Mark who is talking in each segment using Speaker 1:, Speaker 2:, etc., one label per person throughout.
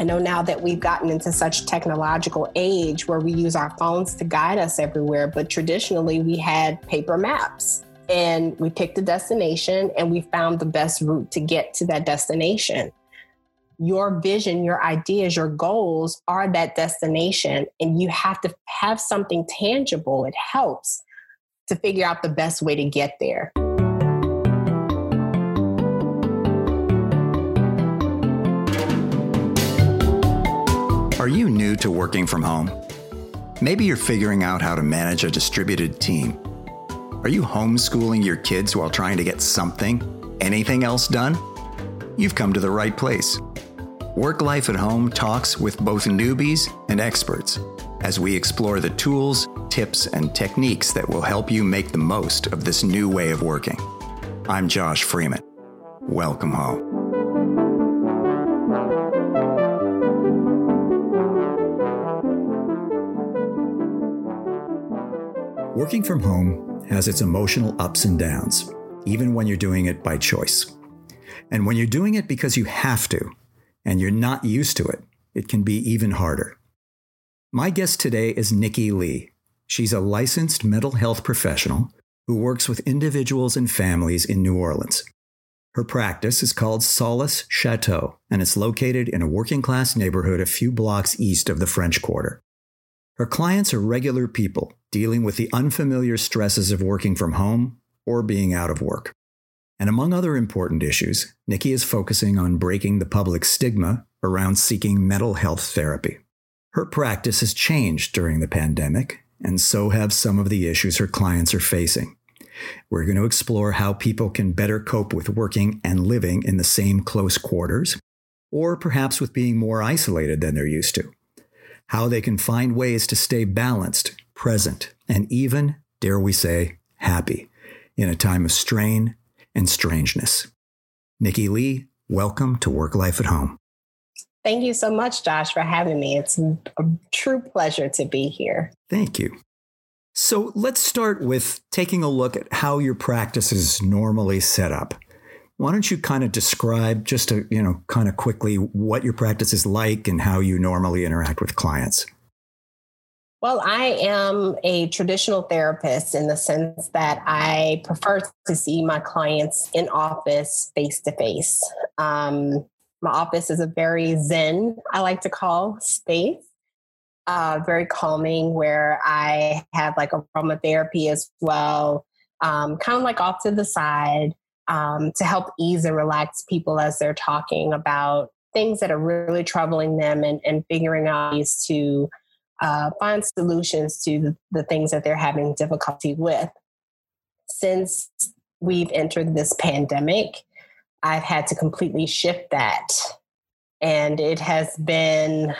Speaker 1: I know now that we've gotten into such technological age where we use our phones to guide us everywhere, but traditionally we had paper maps and we picked a destination and we found the best route to get to that destination. Your vision, your ideas, your goals are that destination, and you have to have something tangible. It helps to figure out the best way to get there.
Speaker 2: Are you new to working from home? Maybe you're figuring out how to manage a distributed team. Are you homeschooling your kids while trying to get something, anything else done? You've come to the right place. Work Life at Home talks with both newbies and experts as we explore the tools, tips, and techniques that will help you make the most of this new way of working. I'm Josh Freeman. Welcome home. Working from home has its emotional ups and downs, even when you're doing it by choice. And when you're doing it because you have to, and you're not used to it, it can be even harder. My guest today is Nikki Lee. She's a licensed mental health professional who works with individuals and families in New Orleans. Her practice is called Solace Chateau, and it's located in a working class neighborhood a few blocks east of the French Quarter. Her clients are regular people dealing with the unfamiliar stresses of working from home or being out of work. And among other important issues, Nikki is focusing on breaking the public stigma around seeking mental health therapy. Her practice has changed during the pandemic, and so have some of the issues her clients are facing. We're going to explore how people can better cope with working and living in the same close quarters, or perhaps with being more isolated than they're used to how they can find ways to stay balanced, present, and even, dare we say, happy in a time of strain and strangeness. Nikki Lee, welcome to Work Life at Home.
Speaker 1: Thank you so much, Josh, for having me. It's a true pleasure to be here.
Speaker 2: Thank you. So let's start with taking a look at how your practice is normally set up. Why don't you kind of describe just to, you know, kind of quickly what your practice is like and how you normally interact with clients?
Speaker 1: Well, I am a traditional therapist in the sense that I prefer to see my clients in office face to face. My office is a very zen, I like to call space, uh, very calming, where I have like a aromatherapy as well, um, kind of like off to the side um, to help ease and relax people as they're talking about things that are really troubling them and, and figuring out ways to uh, find solutions to the, the things that they're having difficulty with. Since we've entered this pandemic, I've had to completely shift that. And it has been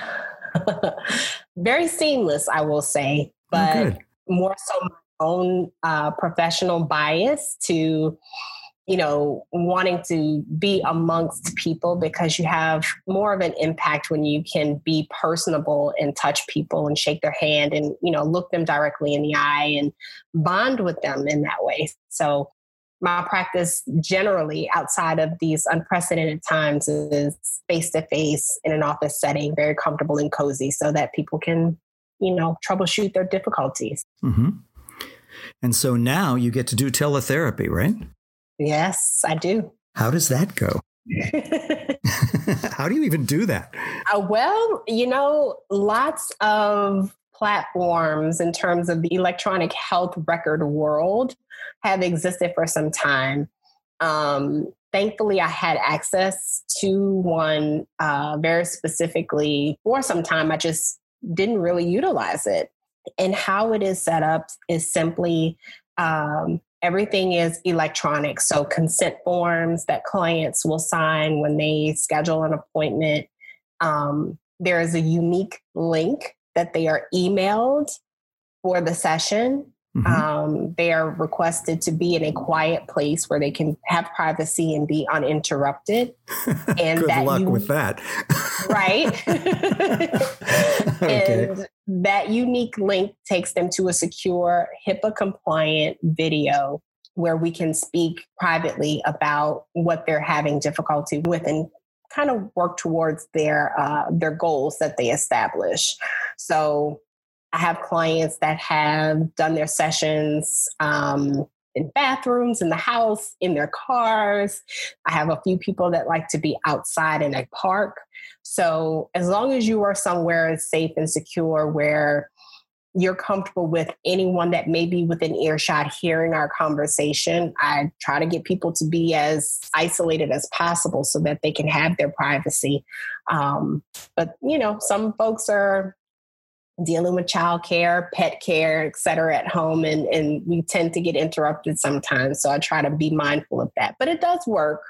Speaker 1: very seamless, I will say, oh, but oh, more so my own uh, professional bias to you know, wanting to be amongst people because you have more of an impact when you can be personable and touch people and shake their hand and, you know, look them directly in the eye and bond with them in that way. So, my practice generally outside of these unprecedented times is face to face in an office setting, very comfortable and cozy so that people can, you know, troubleshoot their difficulties. Mm-hmm.
Speaker 2: And so now you get to do teletherapy, right?
Speaker 1: Yes, I do.
Speaker 2: How does that go? How do you even do that?
Speaker 1: Uh, well, you know, lots of platforms in terms of the electronic health record world have existed for some time. Um, thankfully, I had access to one uh, very specifically for some time. I just didn't really utilize it. And how it is set up is simply um, everything is electronic. So, consent forms that clients will sign when they schedule an appointment. Um, there is a unique link that they are emailed for the session. Mm-hmm. Um, they are requested to be in a quiet place where they can have privacy and be uninterrupted.
Speaker 2: And Good that luck you, with that.
Speaker 1: right. okay. And that unique link takes them to a secure HIPAA compliant video where we can speak privately about what they're having difficulty with and kind of work towards their uh, their goals that they establish. So I have clients that have done their sessions um, in bathrooms, in the house, in their cars. I have a few people that like to be outside in a park. So as long as you are somewhere safe and secure where you're comfortable with anyone that may be within earshot hearing our conversation. I try to get people to be as isolated as possible so that they can have their privacy. Um, but, you know, some folks are dealing with childcare, pet care, et cetera, at home, and, and we tend to get interrupted sometimes. So I try to be mindful of that. But it does work.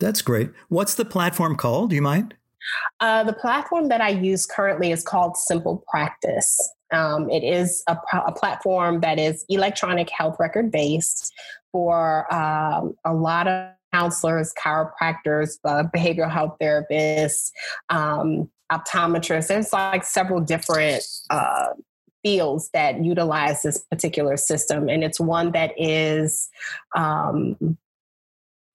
Speaker 2: That's great. What's the platform called? Do you mind?
Speaker 1: Uh, the platform that I use currently is called Simple Practice. Um, it is a, a, platform that is electronic health record based for um, a lot of counselors, chiropractors, uh, behavioral health therapists, um, optometrists. There's like several different uh, fields that utilize this particular system, and it's one that is um,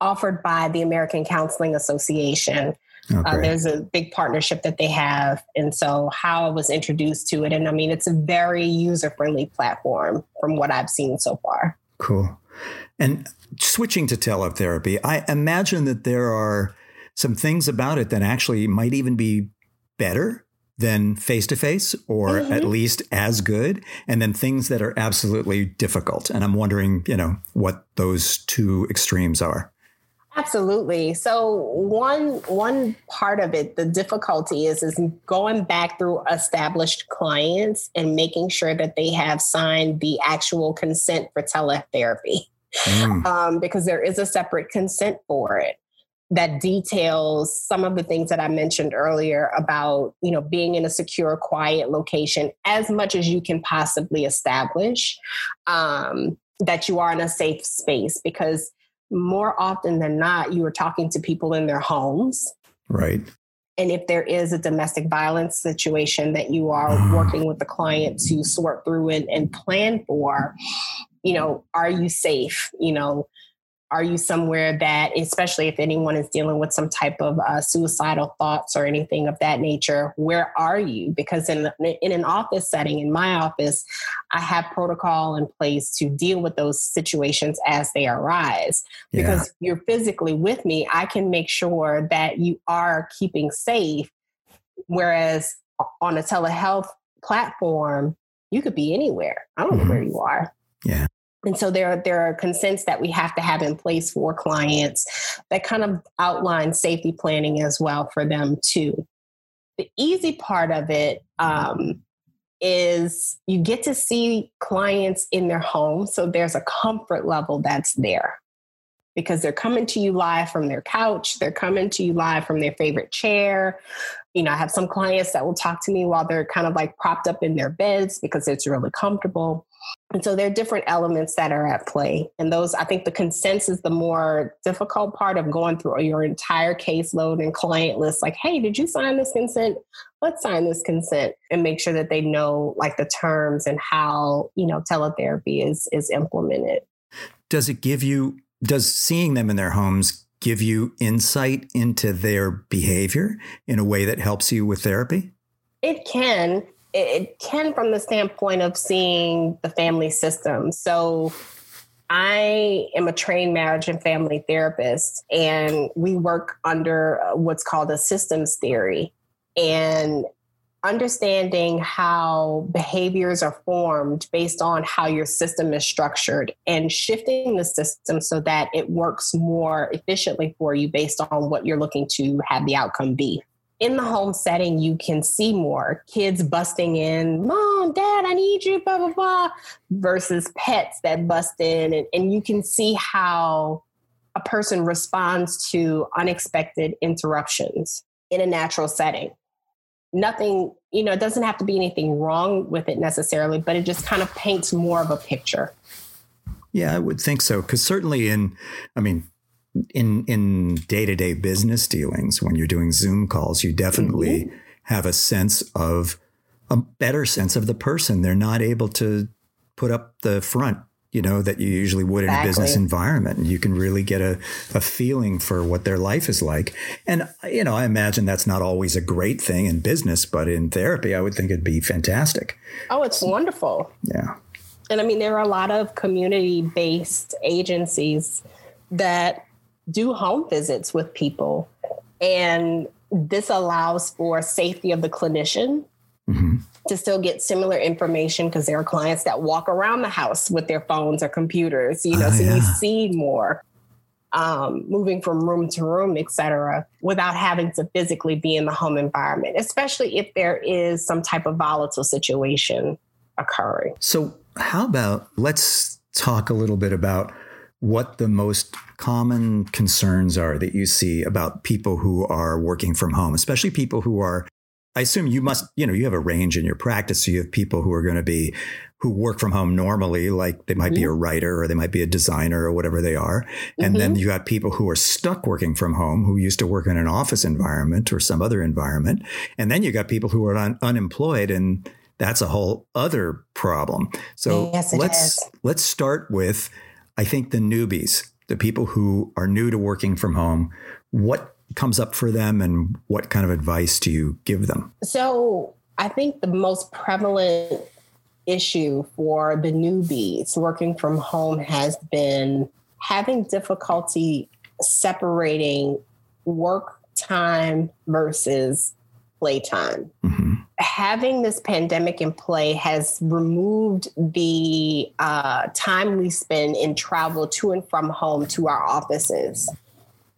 Speaker 1: offered by the American Counseling Association. Okay. Uh, there's a big partnership that they have. And so, how I was introduced to it, and I mean, it's a very user friendly platform from what I've seen so far.
Speaker 2: Cool. And switching to teletherapy, I imagine that there are some things about it that actually might even be better than face to face or mm-hmm. at least as good and then things that are absolutely difficult and i'm wondering you know what those two extremes are
Speaker 1: Absolutely. So one one part of it, the difficulty is is going back through established clients and making sure that they have signed the actual consent for teletherapy, mm. um, because there is a separate consent for it that details some of the things that I mentioned earlier about you know being in a secure, quiet location as much as you can possibly establish um, that you are in a safe space because more often than not, you are talking to people in their homes.
Speaker 2: Right.
Speaker 1: And if there is a domestic violence situation that you are ah. working with the client to sort through and, and plan for, you know, are you safe? You know, are you somewhere that, especially if anyone is dealing with some type of uh, suicidal thoughts or anything of that nature, where are you? Because in, in an office setting, in my office, I have protocol in place to deal with those situations as they arise. Because yeah. you're physically with me, I can make sure that you are keeping safe. Whereas on a telehealth platform, you could be anywhere. I don't mm-hmm. know where you are.
Speaker 2: Yeah.
Speaker 1: And so there, there are consents that we have to have in place for clients that kind of outline safety planning as well for them too. The easy part of it um, is you get to see clients in their home. So there's a comfort level that's there because they're coming to you live from their couch, they're coming to you live from their favorite chair. You know, I have some clients that will talk to me while they're kind of like propped up in their beds because it's really comfortable. And so there are different elements that are at play. And those, I think the consent is the more difficult part of going through your entire caseload and client list. Like, hey, did you sign this consent? Let's sign this consent and make sure that they know like the terms and how, you know, teletherapy is is implemented.
Speaker 2: Does it give you does seeing them in their homes give you insight into their behavior in a way that helps you with therapy?
Speaker 1: It can it can from the standpoint of seeing the family system. So I am a trained marriage and family therapist, and we work under uh, what's called a systems theory. And understanding how behaviors are formed based on how your system is structured and shifting the system so that it works more efficiently for you based on what you're looking to have the outcome be in the home setting, you can see more kids busting in, mom, dad, I need you, blah, blah, blah, versus pets that bust in. And, and you can see how a person responds to unexpected interruptions in a natural setting. Nothing, you know, it doesn't have to be anything wrong with it necessarily, but it just kind of paints more of a picture.
Speaker 2: Yeah, I would think so. Because certainly in, I mean, in in day-to-day business dealings when you're doing zoom calls you definitely mm-hmm. have a sense of a better sense of the person they're not able to put up the front you know, that you usually would exactly. in a business environment. And you can really get a, a feeling for what their life is like. And, you know, I imagine that's not always a great thing in business, but in therapy, I would think it'd be fantastic.
Speaker 1: Oh, it's wonderful.
Speaker 2: Yeah.
Speaker 1: And I mean, there are a lot of community based agencies that do home visits with people. And this allows for safety of the clinician. Mm-hmm to still get similar information because there are clients that walk around the house with their phones or computers, you know, oh, so yeah. you see more. Um, moving from room to room, et cetera, without having to physically be in the home environment, especially if there is some type of volatile situation occurring.
Speaker 2: So, how about let's talk a little bit about what the most common concerns are that you see about people who are working from home, especially people who are I assume you must, you know, you have a range in your practice. So you have people who are going to be, who work from home normally, like they might mm-hmm. be a mm-hmm. writer or they might be a designer or whatever they are. And mm-hmm. then you got people who are stuck working from home who used to work in an office environment or some other environment. And then you got people who are un- unemployed and that's a whole other problem. So yes, let's, is. let's start with, I think the newbies, the people who are new to working from home. What comes up for them and what kind of advice do you give them?
Speaker 1: So, I think the most prevalent issue for the newbies working from home has been having difficulty separating work time versus playtime. Mm-hmm. Having this pandemic in play has removed the uh, time we spend in travel to and from home to our offices.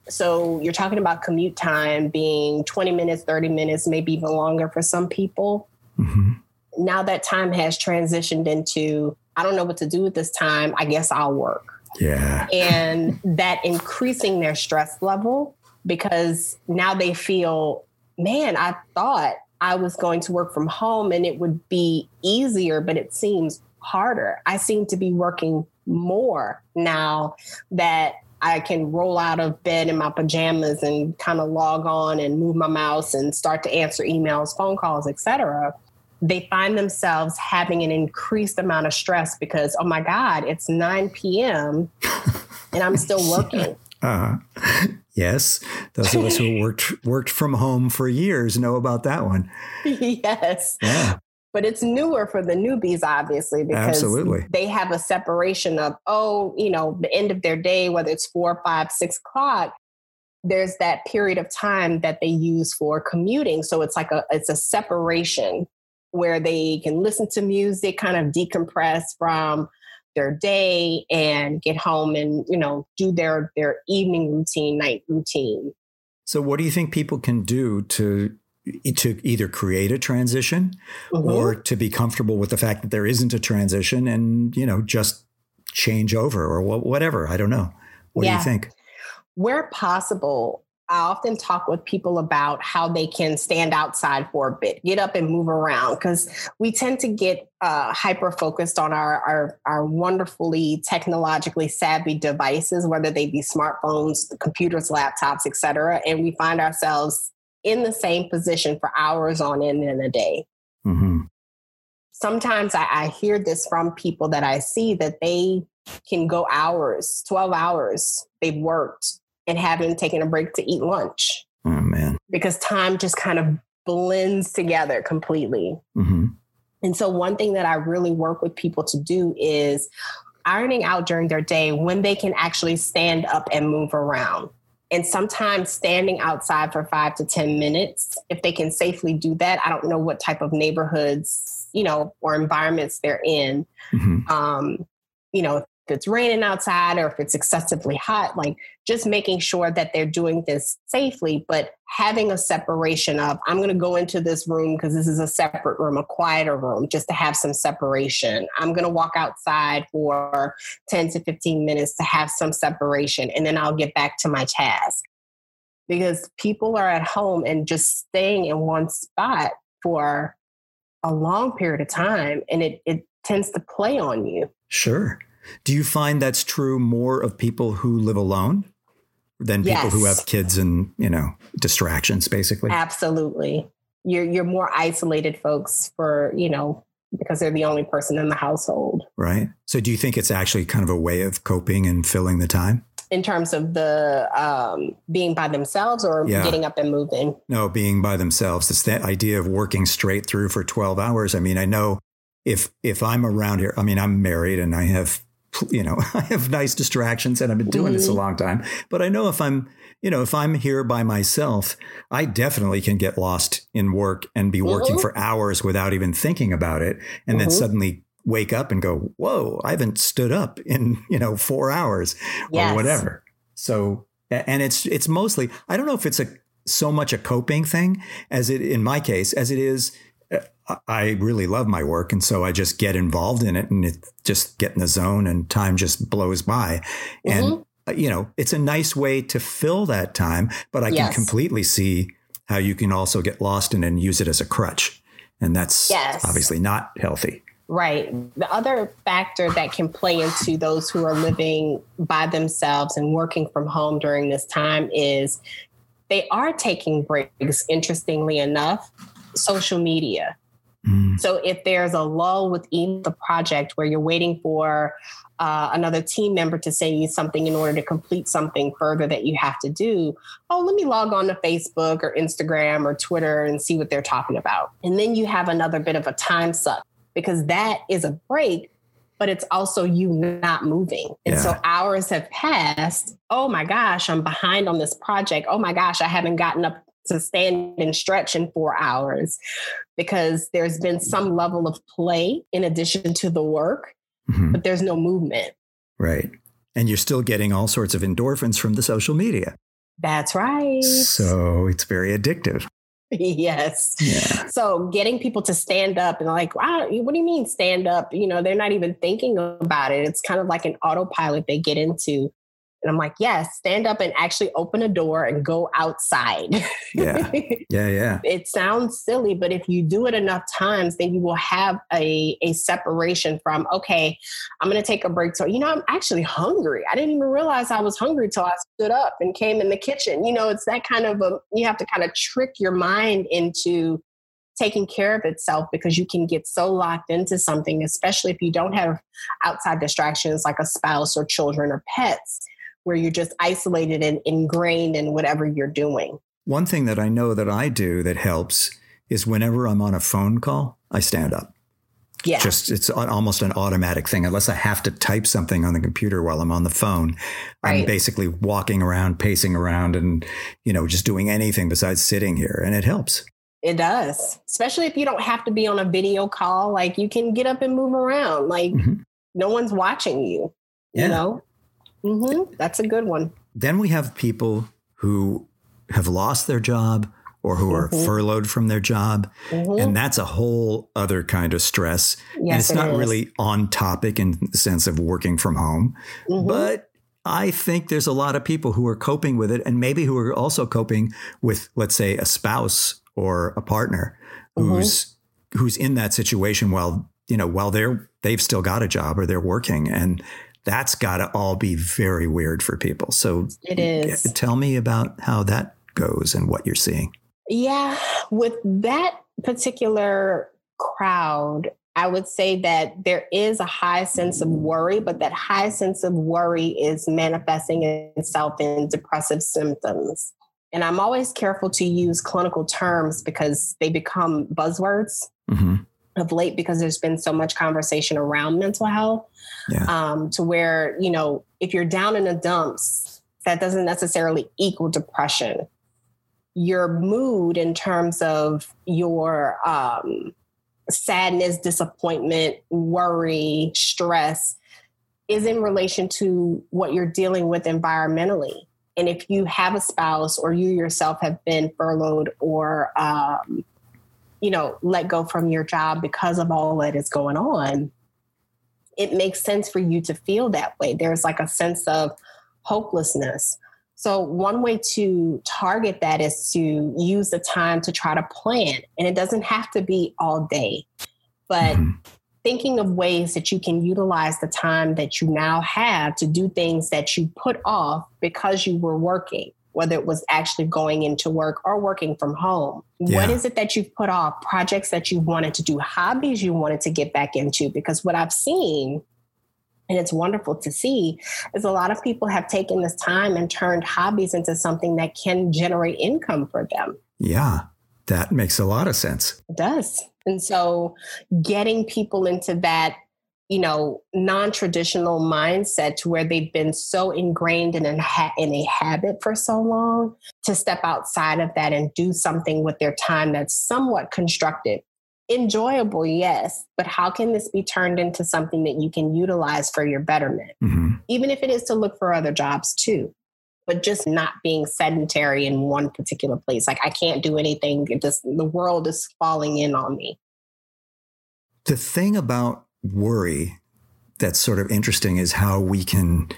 Speaker 1: So you're talking about commute time being 20 minutes, 30 minutes, maybe even longer for some people. Mm-hmm. Now that time has transitioned into, I don't know what to do with this time. I guess I'll work.
Speaker 2: Yeah.
Speaker 1: And that increasing their stress level because now they feel, man, I thought I was going to work from home and it would be easier, but it seems harder. I seem to be working more now that I can roll out of bed in my pajamas and kind of log on and move my mouse and start to answer emails, phone calls, etc. They find themselves having an increased amount of stress because, oh my God, it's 9 p.m. and I'm still working. Uh,
Speaker 2: yes, those of us who worked worked from home for years know about that one.
Speaker 1: yes.
Speaker 2: Yeah
Speaker 1: but it's newer for the newbies obviously because
Speaker 2: Absolutely.
Speaker 1: they have a separation of oh you know the end of their day whether it's four five six o'clock there's that period of time that they use for commuting so it's like a it's a separation where they can listen to music kind of decompress from their day and get home and you know do their their evening routine night routine
Speaker 2: so what do you think people can do to to either create a transition mm-hmm. or to be comfortable with the fact that there isn't a transition and you know just change over or whatever i don't know what yeah. do you think
Speaker 1: where possible I often talk with people about how they can stand outside for a bit, get up and move around, because we tend to get uh, hyper focused on our, our, our wonderfully technologically savvy devices, whether they be smartphones, computers, laptops, etc., and we find ourselves in the same position for hours on end in a day. Mm-hmm. Sometimes I, I hear this from people that I see that they can go hours, 12 hours they've worked and haven't taken a break to eat lunch.
Speaker 2: Oh, man.
Speaker 1: Because time just kind of blends together completely. Mm-hmm. And so, one thing that I really work with people to do is ironing out during their day when they can actually stand up and move around and sometimes standing outside for five to 10 minutes, if they can safely do that, I don't know what type of neighborhoods, you know, or environments they're in. Mm-hmm. Um, you know, if it's raining outside or if it's excessively hot, like just making sure that they're doing this safely, but having a separation of, I'm going to go into this room because this is a separate room, a quieter room, just to have some separation. I'm going to walk outside for 10 to 15 minutes to have some separation, and then I'll get back to my task. Because people are at home and just staying in one spot for a long period of time, and it, it tends to play on you.
Speaker 2: Sure. Do you find that's true more of people who live alone than people yes. who have kids and, you know, distractions basically?
Speaker 1: Absolutely. You're you're more isolated folks for, you know, because they're the only person in the household.
Speaker 2: Right. So do you think it's actually kind of a way of coping and filling the time?
Speaker 1: In terms of the um, being by themselves or yeah. getting up and moving?
Speaker 2: No, being by themselves. It's that idea of working straight through for 12 hours. I mean, I know if if I'm around here, I mean, I'm married and I have you know, I have nice distractions and I've been doing this a mm-hmm. long time. But I know if I'm, you know, if I'm here by myself, I definitely can get lost in work and be working mm-hmm. for hours without even thinking about it. And mm-hmm. then suddenly wake up and go, whoa, I haven't stood up in, you know, four hours yes. or whatever. So, and it's, it's mostly, I don't know if it's a, so much a coping thing as it, in my case, as it is I really love my work. And so I just get involved in it and it just get in the zone and time just blows by. Mm-hmm. And, uh, you know, it's a nice way to fill that time, but I yes. can completely see how you can also get lost in and use it as a crutch. And that's yes. obviously not healthy.
Speaker 1: Right. The other factor that can play into those who are living by themselves and working from home during this time is they are taking breaks, interestingly enough, social media. Mm. So if there's a lull within the project where you're waiting for uh, another team member to send you something in order to complete something further that you have to do, oh, let me log on to Facebook or Instagram or Twitter and see what they're talking about. And then you have another bit of a time suck because that is a break but it's also you not moving. And yeah. so hours have passed. Oh my gosh, I'm behind on this project. Oh my gosh, I haven't gotten up to stand and stretch in four hours because there's been some level of play in addition to the work, mm-hmm. but there's no movement.
Speaker 2: Right. And you're still getting all sorts of endorphins from the social media.
Speaker 1: That's right.
Speaker 2: So it's very addictive.
Speaker 1: yes. Yeah. So getting people to stand up and like, wow, what do you mean stand up? You know, they're not even thinking about it. It's kind of like an autopilot they get into. And I'm like, yes, stand up and actually open a door and go outside.
Speaker 2: yeah. Yeah. Yeah.
Speaker 1: it sounds silly, but if you do it enough times, then you will have a, a separation from, okay, I'm going to take a break. So, you know, I'm actually hungry. I didn't even realize I was hungry till I stood up and came in the kitchen. You know, it's that kind of a, you have to kind of trick your mind into taking care of itself because you can get so locked into something, especially if you don't have outside distractions like a spouse or children or pets where you're just isolated and ingrained in whatever you're doing.
Speaker 2: One thing that I know that I do that helps is whenever I'm on a phone call, I stand up. Yeah. Just it's almost an automatic thing. Unless I have to type something on the computer while I'm on the phone, right. I'm basically walking around, pacing around, and you know, just doing anything besides sitting here, and it helps.
Speaker 1: It does, especially if you don't have to be on a video call. Like you can get up and move around. Like mm-hmm. no one's watching you. Yeah. You know, Mm-hmm. That's a good one.
Speaker 2: Then we have people who have lost their job or who are mm-hmm. furloughed from their job. Mm-hmm. And that's a whole other kind of stress. Yes, and it's it not is. really on topic in the sense of working from home. Mm-hmm. But I think there's a lot of people who are coping with it and maybe who are also coping with, let's say, a spouse or a partner mm-hmm. who's who's in that situation while, you know, while they're they've still got a job or they're working. And that's got to all be very weird for people. So
Speaker 1: it is.
Speaker 2: Tell me about how that goes and what you're seeing.
Speaker 1: Yeah, with that particular crowd, I would say that there is a high sense of worry, but that high sense of worry is manifesting itself in depressive symptoms. And I'm always careful to use clinical terms because they become buzzwords. Mm-hmm of late because there's been so much conversation around mental health yeah. um, to where you know if you're down in the dumps that doesn't necessarily equal depression your mood in terms of your um, sadness disappointment worry stress is in relation to what you're dealing with environmentally and if you have a spouse or you yourself have been furloughed or um, you know, let go from your job because of all that is going on, it makes sense for you to feel that way. There's like a sense of hopelessness. So, one way to target that is to use the time to try to plan. And it doesn't have to be all day, but mm-hmm. thinking of ways that you can utilize the time that you now have to do things that you put off because you were working whether it was actually going into work or working from home.
Speaker 2: Yeah.
Speaker 1: What is it that you've put off? Projects that you wanted to do, hobbies you wanted to get back into? Because what I've seen, and it's wonderful to see, is a lot of people have taken this time and turned hobbies into something that can generate income for them.
Speaker 2: Yeah, that makes a lot of sense.
Speaker 1: It does. And so getting people into that you know, non-traditional mindset to where they've been so ingrained in a, ha- in a habit for so long to step outside of that and do something with their time that's somewhat constructive. Enjoyable, yes, but how can this be turned into something that you can utilize for your betterment?
Speaker 2: hmm
Speaker 1: Even if it is to look for other jobs too, but just not being sedentary in one particular place. Like I can't do anything. It just the world is falling in on me.
Speaker 2: The thing about worry that's sort of interesting is how we can,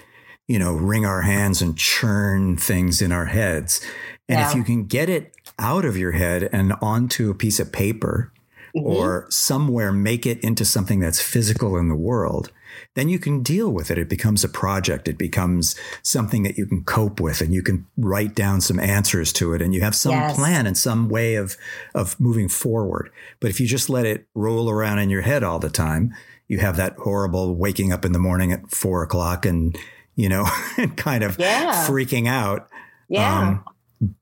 Speaker 2: you know, wring our hands and churn things in our heads. And if you can get it out of your head and onto a piece of paper
Speaker 1: Mhm.
Speaker 2: or somewhere make it into something that's physical in the world, then you can deal with it. It becomes a project. It becomes something that you can cope with and you can write down some answers to it and you have some
Speaker 1: Yes.
Speaker 2: plan and some way of, of moving forward. But if you just let it roll around in your head all the time, you have that horrible waking up in the morning at four o'clock and, you know, kind of
Speaker 1: Yeah.
Speaker 2: freaking out.
Speaker 1: yeah.
Speaker 2: Um,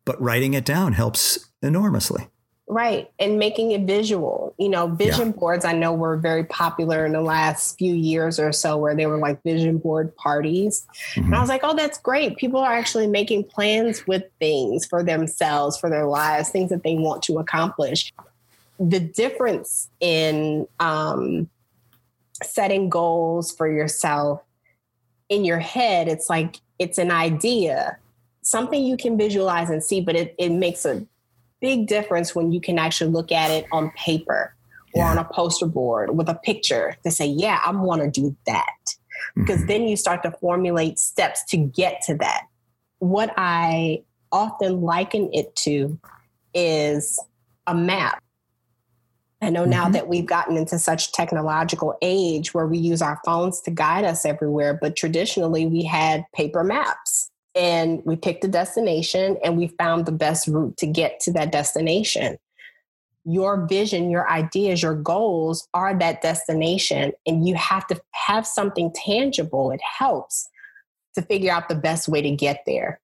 Speaker 2: but writing it down helps enormously.
Speaker 1: Right. And making it visual. You know, vision boards I know were very popular in the last few years or so where they were like vision board parties. And I
Speaker 2: Mhm.
Speaker 1: was like, oh, that's great. People are actually making plans with things for themselves, for their lives, things that they want to accomplish. The difference in um, setting goals for yourself in your head, it's like it's an idea, something you can visualize and see, but it, it makes a big difference when you can actually look at it on paper or
Speaker 2: Yeah.
Speaker 1: on a poster board with a picture to say, yeah, I want to do that. Because
Speaker 2: Mhm.
Speaker 1: then you start to formulate steps to get to that. What I often liken it to is a map. I know now
Speaker 2: Mhm.
Speaker 1: that we've gotten into such technological age where we use our phones to guide us everywhere, but traditionally we had paper maps and we picked a destination and we found the best route to get to that destination. Your vision, your ideas, your goals are that destination, and you have to have something tangible. It helps to figure out the best way to get there.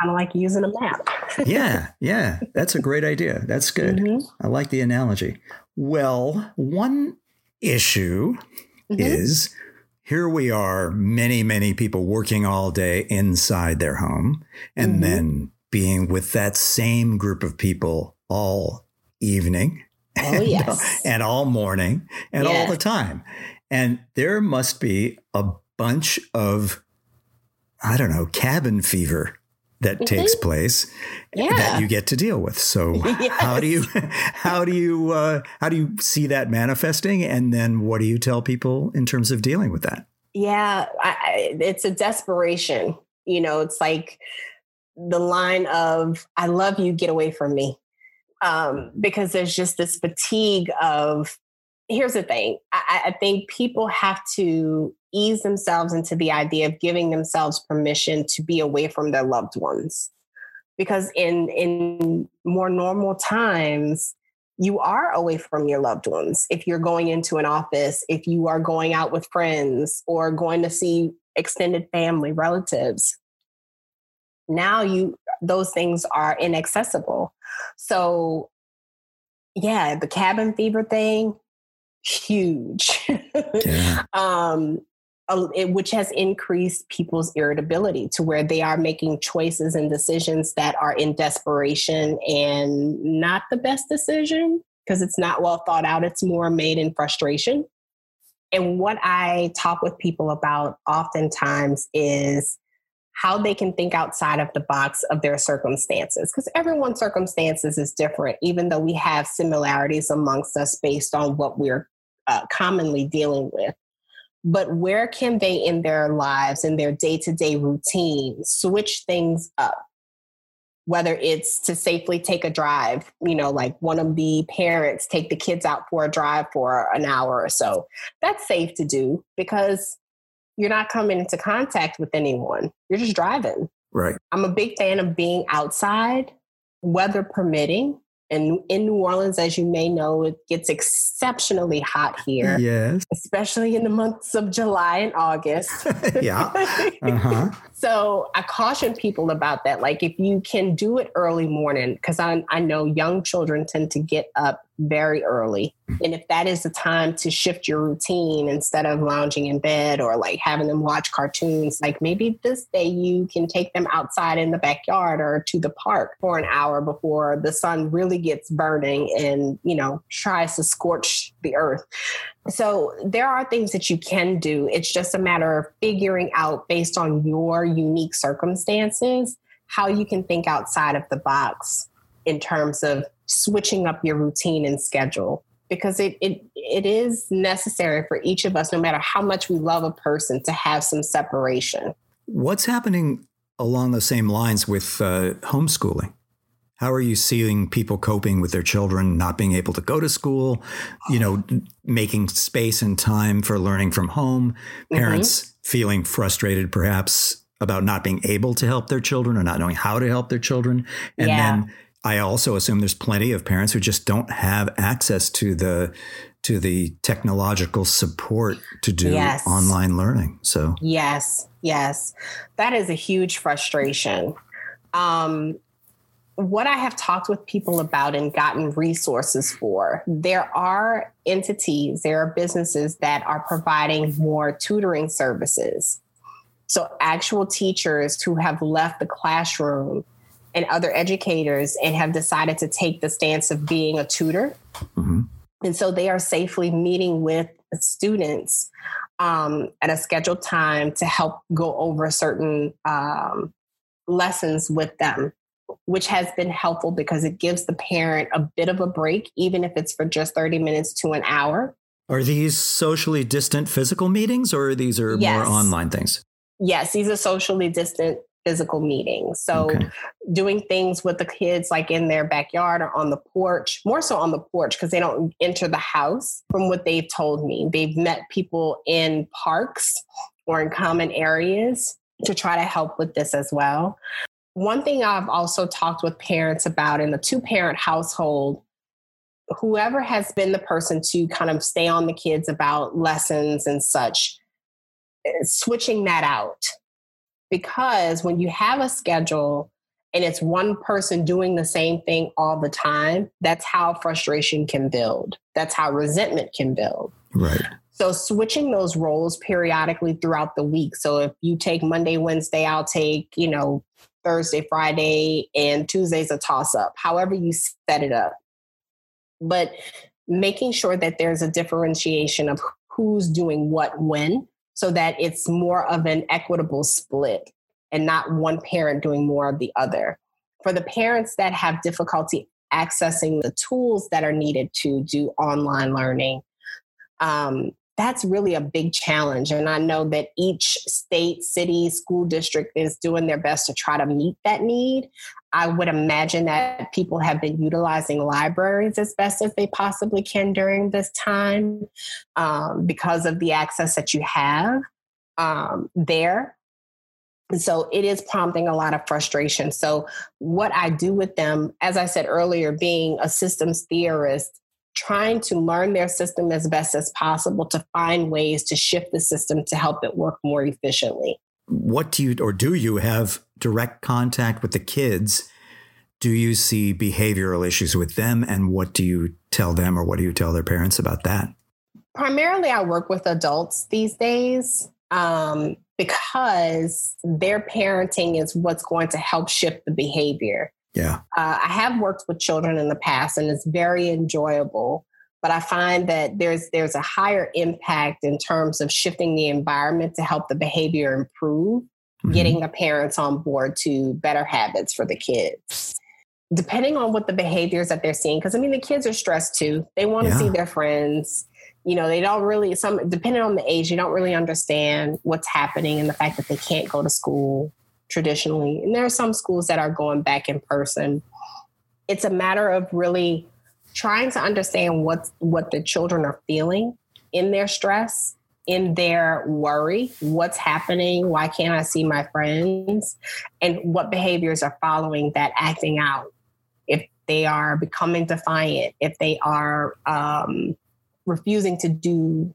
Speaker 1: Kind of like using a map.
Speaker 2: Yeah, yeah, that's a great idea. That's good.
Speaker 1: Mhm,
Speaker 2: I like the analogy. Well, one issue
Speaker 1: mhm.
Speaker 2: is here we are, many, many people working all day inside their home and
Speaker 1: Mhm.
Speaker 2: then being with that same group of people all evening.
Speaker 1: Oh,
Speaker 2: and,
Speaker 1: yes.
Speaker 2: and all morning and all the time. And there must be a bunch of, I don't know, cabin fever that
Speaker 1: Mhm.
Speaker 2: takes place
Speaker 1: Yeah.
Speaker 2: that you get to deal with. So how do you how do you uh, how do you see that manifesting, and then what do you tell people in terms of dealing with that?
Speaker 1: Yeah, I, it's a desperation. You know, it's like the line of "I love you, get away from me," um, because there's just this fatigue of. Here's the thing: I, I think people have to ease themselves into the idea of giving themselves permission to be away from their loved ones, because in in more normal times, you are away from your loved ones if you're going into an office, if you are going out with friends or going to see extended family relatives. Now you those things are inaccessible. So yeah, the cabin fever thing huge.
Speaker 2: Yeah.
Speaker 1: um which has increased people's irritability to where they are making choices and decisions that are in desperation and not the best decision because it's not well thought out. It's more made in frustration. And what I talk with people about oftentimes is how they can think outside of the box of their circumstances because everyone's circumstances is different even though we have similarities amongst us based on what we're uh, commonly dealing with but where can they in their lives in their day-to-day routine switch things up whether it's to safely take a drive you know like one of the parents take the kids out for a drive for an hour or so that's safe to do because you're not coming into contact with anyone you're just driving
Speaker 2: Right.
Speaker 1: I'm a big fan of being outside, weather permitting. And in New Orleans, as you may know, it gets exceptionally hot here.
Speaker 2: Yes.
Speaker 1: Especially in the months of July and August.
Speaker 2: yeah. Uh-huh.
Speaker 1: so I caution people about that. Like if you can do it early morning, because I, I know young children tend to get up very early. And if that is the time to shift your routine instead of lounging in bed or like having them watch cartoons, like maybe this day you can take them outside in the backyard or to the park for an hour before the sun really gets burning and, you know, tries to scorch the earth. So there are things that you can do. It's just a matter of figuring out based on your unique circumstances how you can think outside of the box in terms of switching up your routine and schedule because it, it it is necessary for each of us no matter how much we love a person to have some separation
Speaker 2: what's happening along the same lines with uh, homeschooling how are you seeing people coping with their children not being able to go to school you know making space and time for learning from home parents mm-hmm. feeling frustrated perhaps about not being able to help their children or not knowing how to help their children and yeah. then I also assume there's plenty of parents who just don't have access to the to the technological support to do yes. online learning. So
Speaker 1: yes, yes, that is a huge frustration. Um, what I have talked with people about and gotten resources for, there are entities, there are businesses that are providing more tutoring services. So, actual teachers who have left the classroom and other educators and have decided to take the stance of being a tutor. Mm-hmm. And so they are safely meeting with students um, at a scheduled time to help go over certain um, lessons with them, which has been helpful because it gives the parent a bit of a break, even if it's for just 30 minutes to an hour.
Speaker 2: Are these socially distant physical meetings or these are yes. more online things?
Speaker 1: Yes, these are socially distant physical meetings. So okay. doing things with the kids like in their backyard or on the porch, more so on the porch because they don't enter the house from what they've told me. They've met people in parks or in common areas to try to help with this as well. One thing I've also talked with parents about in a two parent household, whoever has been the person to kind of stay on the kids about lessons and such, eh, switching that out because when you have a schedule and it's one person doing the same thing all the time, that's how frustration can build. That's how resentment can build.
Speaker 2: Right.
Speaker 1: So switching those roles periodically throughout the week. So if you take Monday, Wednesday, I'll take, you know, Thursday, Friday, and Tuesday's a toss up, however you set it up. But making sure that there's a differentiation of who's doing what when so that it's more of an equitable split and not one parent doing more of the other. For the parents that have difficulty accessing the tools that are needed to do online learning, um, that's really a big challenge. And I know that each state, city, school district is doing their best to try to meet that need. I would imagine that people have been utilizing libraries as best as they possibly can during this time um, because of the access that you have um, there. So it is prompting a lot of frustration. So, what I do with them, as I said earlier, being a systems theorist, trying to learn their system as best as possible to find ways to shift the system to help it work more efficiently
Speaker 2: what do you or do you have direct contact with the kids? Do you see behavioral issues with them? And what do you tell them or what do you tell their parents about that?
Speaker 1: Primarily, I work with adults these days um, because their parenting is what's going to help shift the behavior.
Speaker 2: Yeah.
Speaker 1: Uh, I have worked with children in the past and it's very enjoyable but I find that there's there's a higher impact in terms of shifting the environment to help the behavior improve, mm-hmm. getting the parents on board to better habits for the kids. Depending on what the behaviors that they're seeing, because I mean the kids are stressed too. They want to yeah. see their friends. You know, they don't really some depending on the age, you don't really understand what's happening and the fact that they can't go to school traditionally. And there are some schools that are going back in person. It's a matter of really trying to understand what what the children are feeling in their stress in their worry what's happening why can't i see my friends and what behaviors are following that acting out if they are becoming defiant if they are um, refusing to do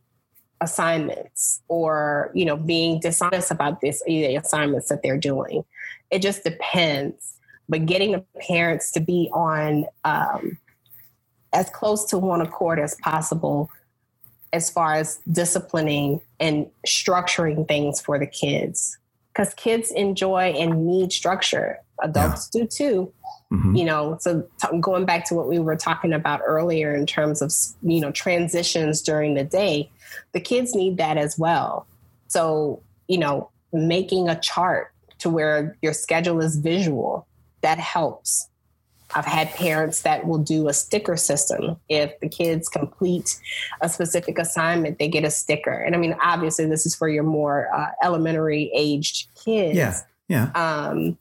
Speaker 1: assignments or you know being dishonest about this the assignments that they're doing. It just depends. But getting the parents to be on um, as close to one accord as possible as far as disciplining and structuring things for the kids because kids enjoy and need structure adults yeah. do too mm-hmm. you know so t- going back to what we were talking about earlier in terms of you know transitions during the day the kids need that as well so you know making a chart to where your schedule is visual that helps I've had parents that will do a sticker system. If the kids complete a specific assignment, they get a sticker. And I mean, obviously, this is for your more uh, elementary aged kids.
Speaker 2: Yeah. Yeah.
Speaker 1: Um,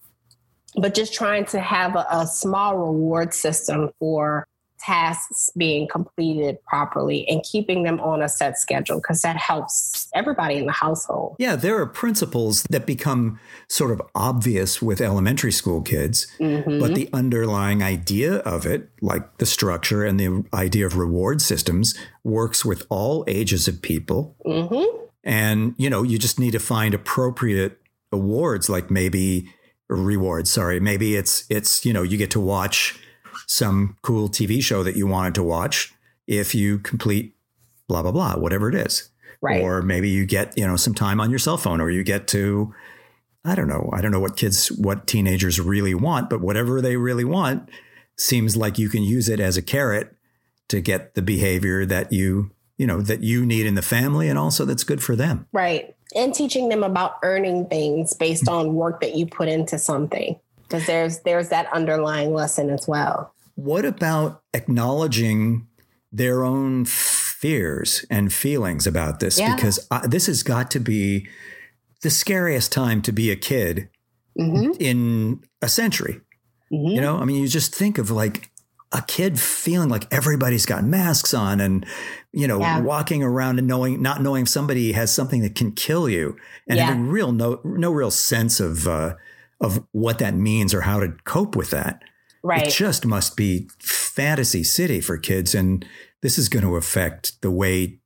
Speaker 1: but just trying to have a, a small reward system for tasks being completed properly and keeping them on a set schedule because that helps everybody in the household.
Speaker 2: Yeah, there are principles that become sort of obvious with elementary school kids, mm-hmm. but the underlying idea of it, like the structure and the idea of reward systems, works with all ages of people. Mm-hmm. And, you know, you just need to find appropriate awards, like maybe rewards, sorry, maybe it's, it's, you know, you get to watch some cool TV show that you wanted to watch if you complete blah blah blah whatever it is.
Speaker 1: Right.
Speaker 2: Or maybe you get you know some time on your cell phone or you get to i don't know i don't know what kids what teenagers really want but whatever they really want seems like you can use it as a carrot to get the behavior that you you know that you need in the family and also that's good for them.
Speaker 1: Right. And teaching them about earning things based mm-hmm. on work that you put into something because there's there's that underlying lesson as well
Speaker 2: what about acknowledging their own fears and feelings about this? Yeah. Because uh, this has got to be the scariest time to be a kid mm-hmm. in a century. Mm-hmm. You know, I mean, you just think of like a kid feeling like everybody's got masks on and you know yeah. walking around and knowing not knowing if somebody has something that can kill you and yeah. having real no no real sense of uh, of what that means or how to cope with that.
Speaker 1: Right.
Speaker 2: It just must be fantasy city for kids. And this is going to affect the way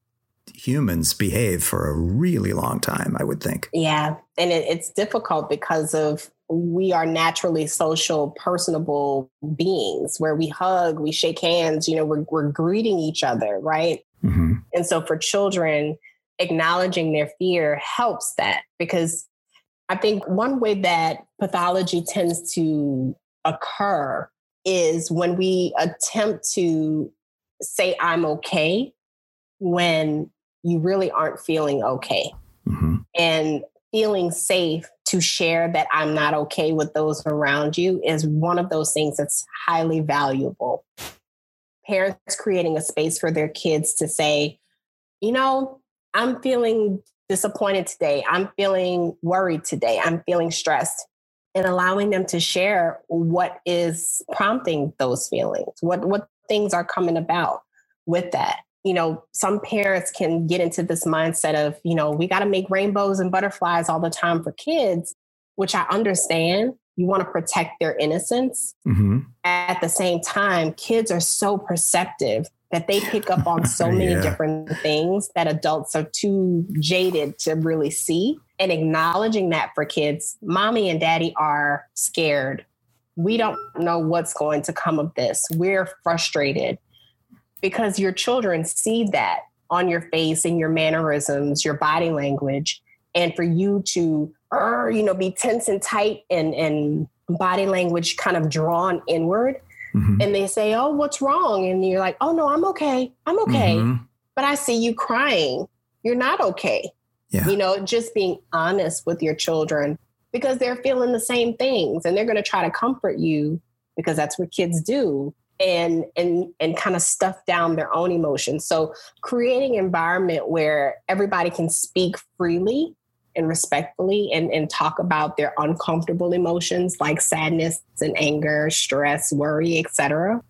Speaker 2: humans behave for a really long time, I would think.
Speaker 1: Yeah. And it, it's difficult because of we are naturally social, personable beings where we hug, we shake hands, you know, we're, we're greeting each other, right? Mm-hmm. And so for children, acknowledging their fear helps that because I think one way that pathology tends to occur is when we attempt to say, I'm okay, when you really aren't feeling okay. Mm-hmm. And feeling safe to share that I'm not okay with those around you is one of those things that's highly valuable. Parents creating a space for their kids to say, you know, I'm feeling disappointed today. I'm feeling worried today. I'm feeling stressed and allowing them to share what is prompting those feelings, what what things are coming about with that. You know, some parents can get into this mindset of, you know, we got to make rainbows and butterflies all the time for kids, which I understand. You want to protect their innocence. Mm-hmm. At the same time, kids are so perceptive that they pick up on so many yeah. different things that adults are too jaded to really see and acknowledging that for kids, mommy and daddy are scared. We don't know what's going to come of this. We're frustrated because your children see that on your face and your mannerisms, your body language. And for you to, uh, you know, be tense and tight and, and body language kind of drawn inward. Mm-hmm. And they say, Oh, what's wrong? And you're like, Oh, no, I'm okay. I'm okay. Mm-hmm. But I see you crying. You're not okay. Yeah. You know, just being honest with your children because they're feeling the same things and they're going to try to comfort you because that's what kids do and and and kind of stuff down their own emotions. So creating an environment where everybody can speak freely and respectfully and, and talk about their uncomfortable emotions like sadness and anger, stress, worry, etc.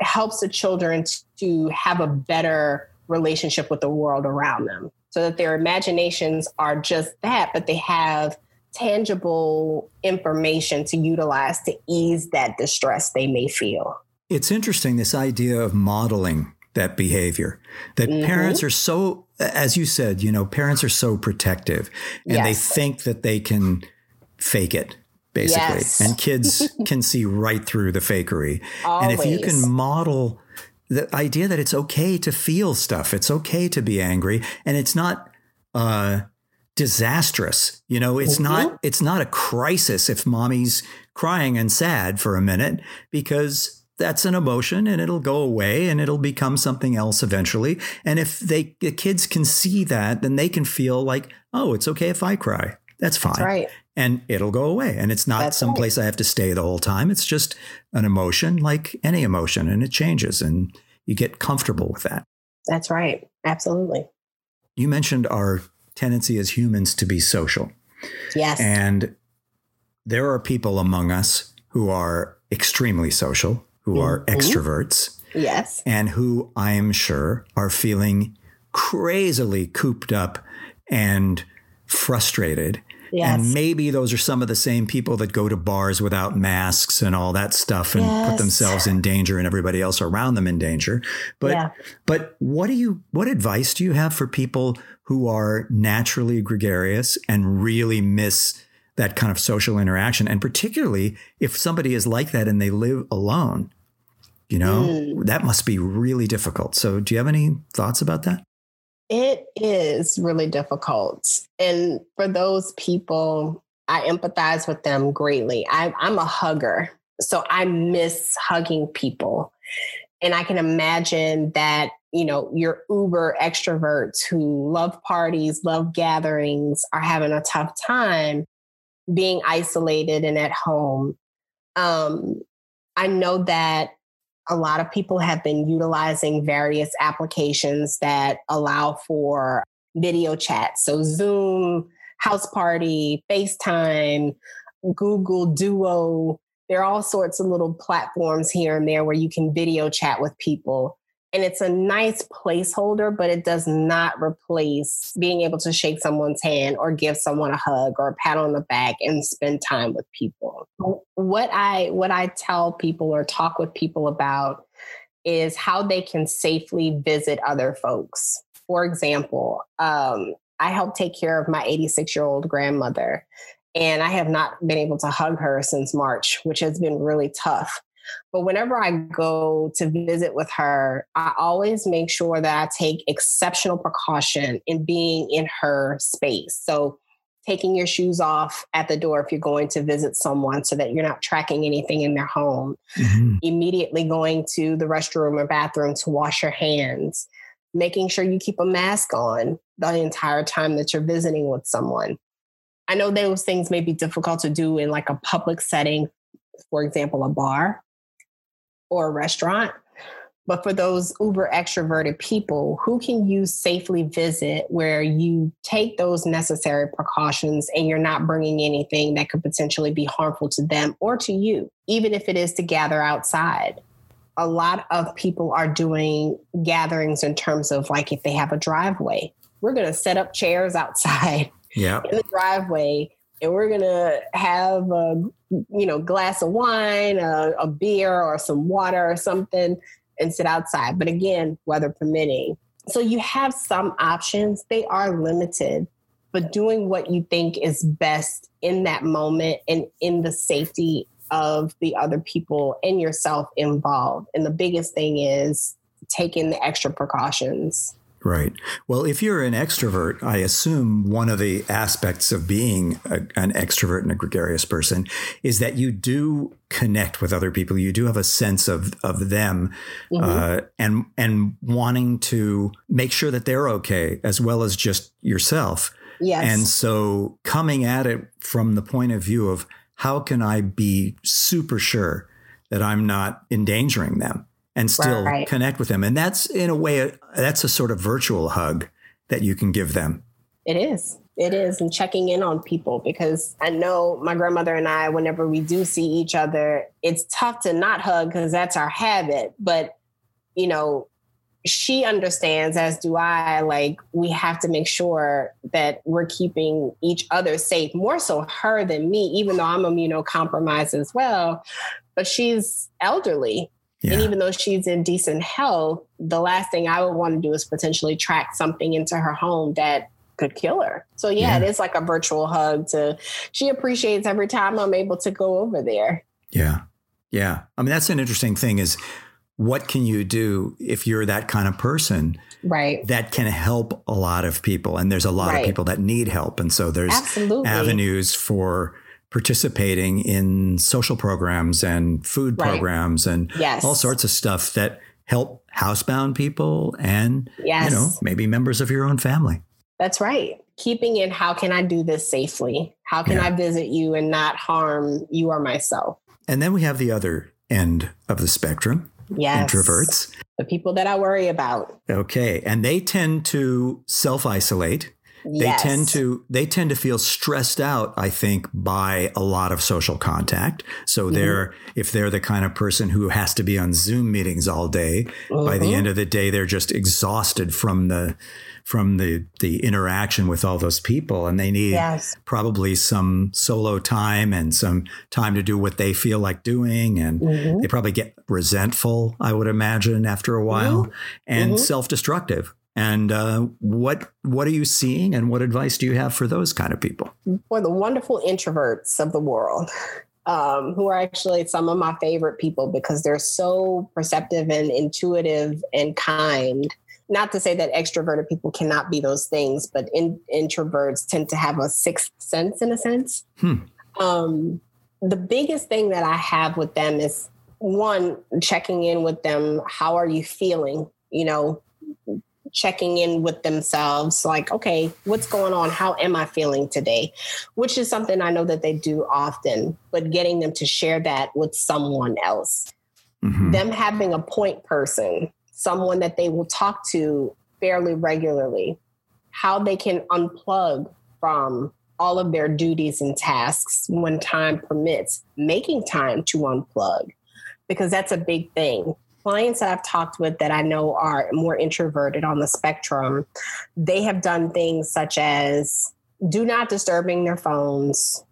Speaker 1: helps the children to have a better relationship with the world around them so that their imaginations are just that, but they have tangible information to utilize to ease that distress they may feel.
Speaker 2: It's interesting, this idea of modeling that behavior, that mm-hmm. parents are so, as you said, you know, parents are so protective and yes. they think that they can fake it basically. Yes. And kids can see right through the fakery. Always. And if you can model the idea that it's okay to feel stuff, it's okay to be angry, and it's not uh, disastrous. You know, it's mm-hmm. not it's not a crisis if mommy's crying and sad for a minute because that's an emotion and it'll go away and it'll become something else eventually. And if they the kids can see that, then they can feel like, oh, it's okay if I cry. That's fine. That's
Speaker 1: right.
Speaker 2: And it'll go away. And it's not someplace right. I have to stay the whole time. It's just an emotion like any emotion and it changes and you get comfortable with that.
Speaker 1: That's right. Absolutely.
Speaker 2: You mentioned our tendency as humans to be social.
Speaker 1: Yes.
Speaker 2: And there are people among us who are extremely social, who mm-hmm. are extroverts.
Speaker 1: Yes.
Speaker 2: And who I am sure are feeling crazily cooped up and frustrated. Yes. And maybe those are some of the same people that go to bars without masks and all that stuff and yes. put themselves in danger and everybody else around them in danger. But yeah. but what do you what advice do you have for people who are naturally gregarious and really miss that kind of social interaction and particularly if somebody is like that and they live alone? You know, mm. that must be really difficult. So do you have any thoughts about that?
Speaker 1: It is really difficult. And for those people, I empathize with them greatly. I, I'm a hugger, so I miss hugging people. And I can imagine that, you know, your uber extroverts who love parties, love gatherings, are having a tough time being isolated and at home. Um, I know that a lot of people have been utilizing various applications that allow for video chat. So, Zoom, House Party, FaceTime, Google Duo. There are all sorts of little platforms here and there where you can video chat with people. And it's a nice placeholder, but it does not replace being able to shake someone's hand or give someone a hug or a pat on the back and spend time with people. What I what I tell people or talk with people about is how they can safely visit other folks. For example, um, I help take care of my 86 year old grandmother, and I have not been able to hug her since March, which has been really tough. But whenever I go to visit with her, I always make sure that I take exceptional precaution in being in her space. So, taking your shoes off at the door if you're going to visit someone so that you're not tracking anything in their home. Mm-hmm. Immediately going to the restroom or bathroom to wash your hands. Making sure you keep a mask on the entire time that you're visiting with someone. I know those things may be difficult to do in like a public setting, for example, a bar or a restaurant. But for those uber extroverted people, who can you safely visit where you take those necessary precautions and you're not bringing anything that could potentially be harmful to them or to you, even if it is to gather outside? A lot of people are doing gatherings in terms of like if they have a driveway, we're going to set up chairs outside
Speaker 2: yeah.
Speaker 1: in the driveway and we're gonna have a you know glass of wine, a, a beer, or some water or something, and sit outside. But again, weather permitting. So you have some options. They are limited, but doing what you think is best in that moment and in the safety of the other people and yourself involved. And the biggest thing is taking the extra precautions.
Speaker 2: Right. Well, if you're an extrovert, I assume one of the aspects of being a, an extrovert and a gregarious person is that you do connect with other people. You do have a sense of of them, mm-hmm. uh, and and wanting to make sure that they're okay as well as just yourself.
Speaker 1: Yes.
Speaker 2: And so coming at it from the point of view of how can I be super sure that I'm not endangering them and still right. connect with them. And that's in a way, that's a sort of virtual hug that you can give them.
Speaker 1: It is. It is. And checking in on people because I know my grandmother and I, whenever we do see each other, it's tough to not hug because that's our habit. But, you know, she understands, as do I, like we have to make sure that we're keeping each other safe, more so her than me, even though I'm immunocompromised as well. But she's elderly. Yeah. And even though she's in decent health, the last thing I would want to do is potentially track something into her home that could kill her. So yeah, yeah, it is like a virtual hug to she appreciates every time I'm able to go over there.
Speaker 2: Yeah. Yeah. I mean that's an interesting thing is what can you do if you're that kind of person
Speaker 1: right
Speaker 2: that can help a lot of people and there's a lot right. of people that need help and so there's Absolutely. avenues for participating in social programs and food right. programs and yes. all sorts of stuff that help housebound people and yes. you know maybe members of your own family
Speaker 1: that's right keeping in how can i do this safely how can yeah. i visit you and not harm you or myself
Speaker 2: and then we have the other end of the spectrum
Speaker 1: yes.
Speaker 2: introverts.
Speaker 1: The people that I worry about.
Speaker 2: Okay. And they tend to self isolate. They yes. tend to they tend to feel stressed out, I think, by a lot of social contact. So mm-hmm. they're if they're the kind of person who has to be on Zoom meetings all day, mm-hmm. by the mm-hmm. end of the day they're just exhausted from the from the the interaction with all those people and they need yes. probably some solo time and some time to do what they feel like doing and mm-hmm. they probably get resentful i would imagine after a while mm-hmm. and mm-hmm. self-destructive and uh, what what are you seeing and what advice do you have for those kind of people
Speaker 1: for the wonderful introverts of the world um, who are actually some of my favorite people because they're so perceptive and intuitive and kind not to say that extroverted people cannot be those things, but in, introverts tend to have a sixth sense in a sense. Hmm. Um, the biggest thing that I have with them is one, checking in with them. How are you feeling? You know, checking in with themselves like okay what's going on how am i feeling today which is something i know that they do often but getting them to share that with someone else mm-hmm. them having a point person someone that they will talk to fairly regularly, how they can unplug from all of their duties and tasks when time permits, making time to unplug, because that's a big thing. Clients that I've talked with that I know are more introverted on the spectrum, they have done things such as do not disturbing their phones,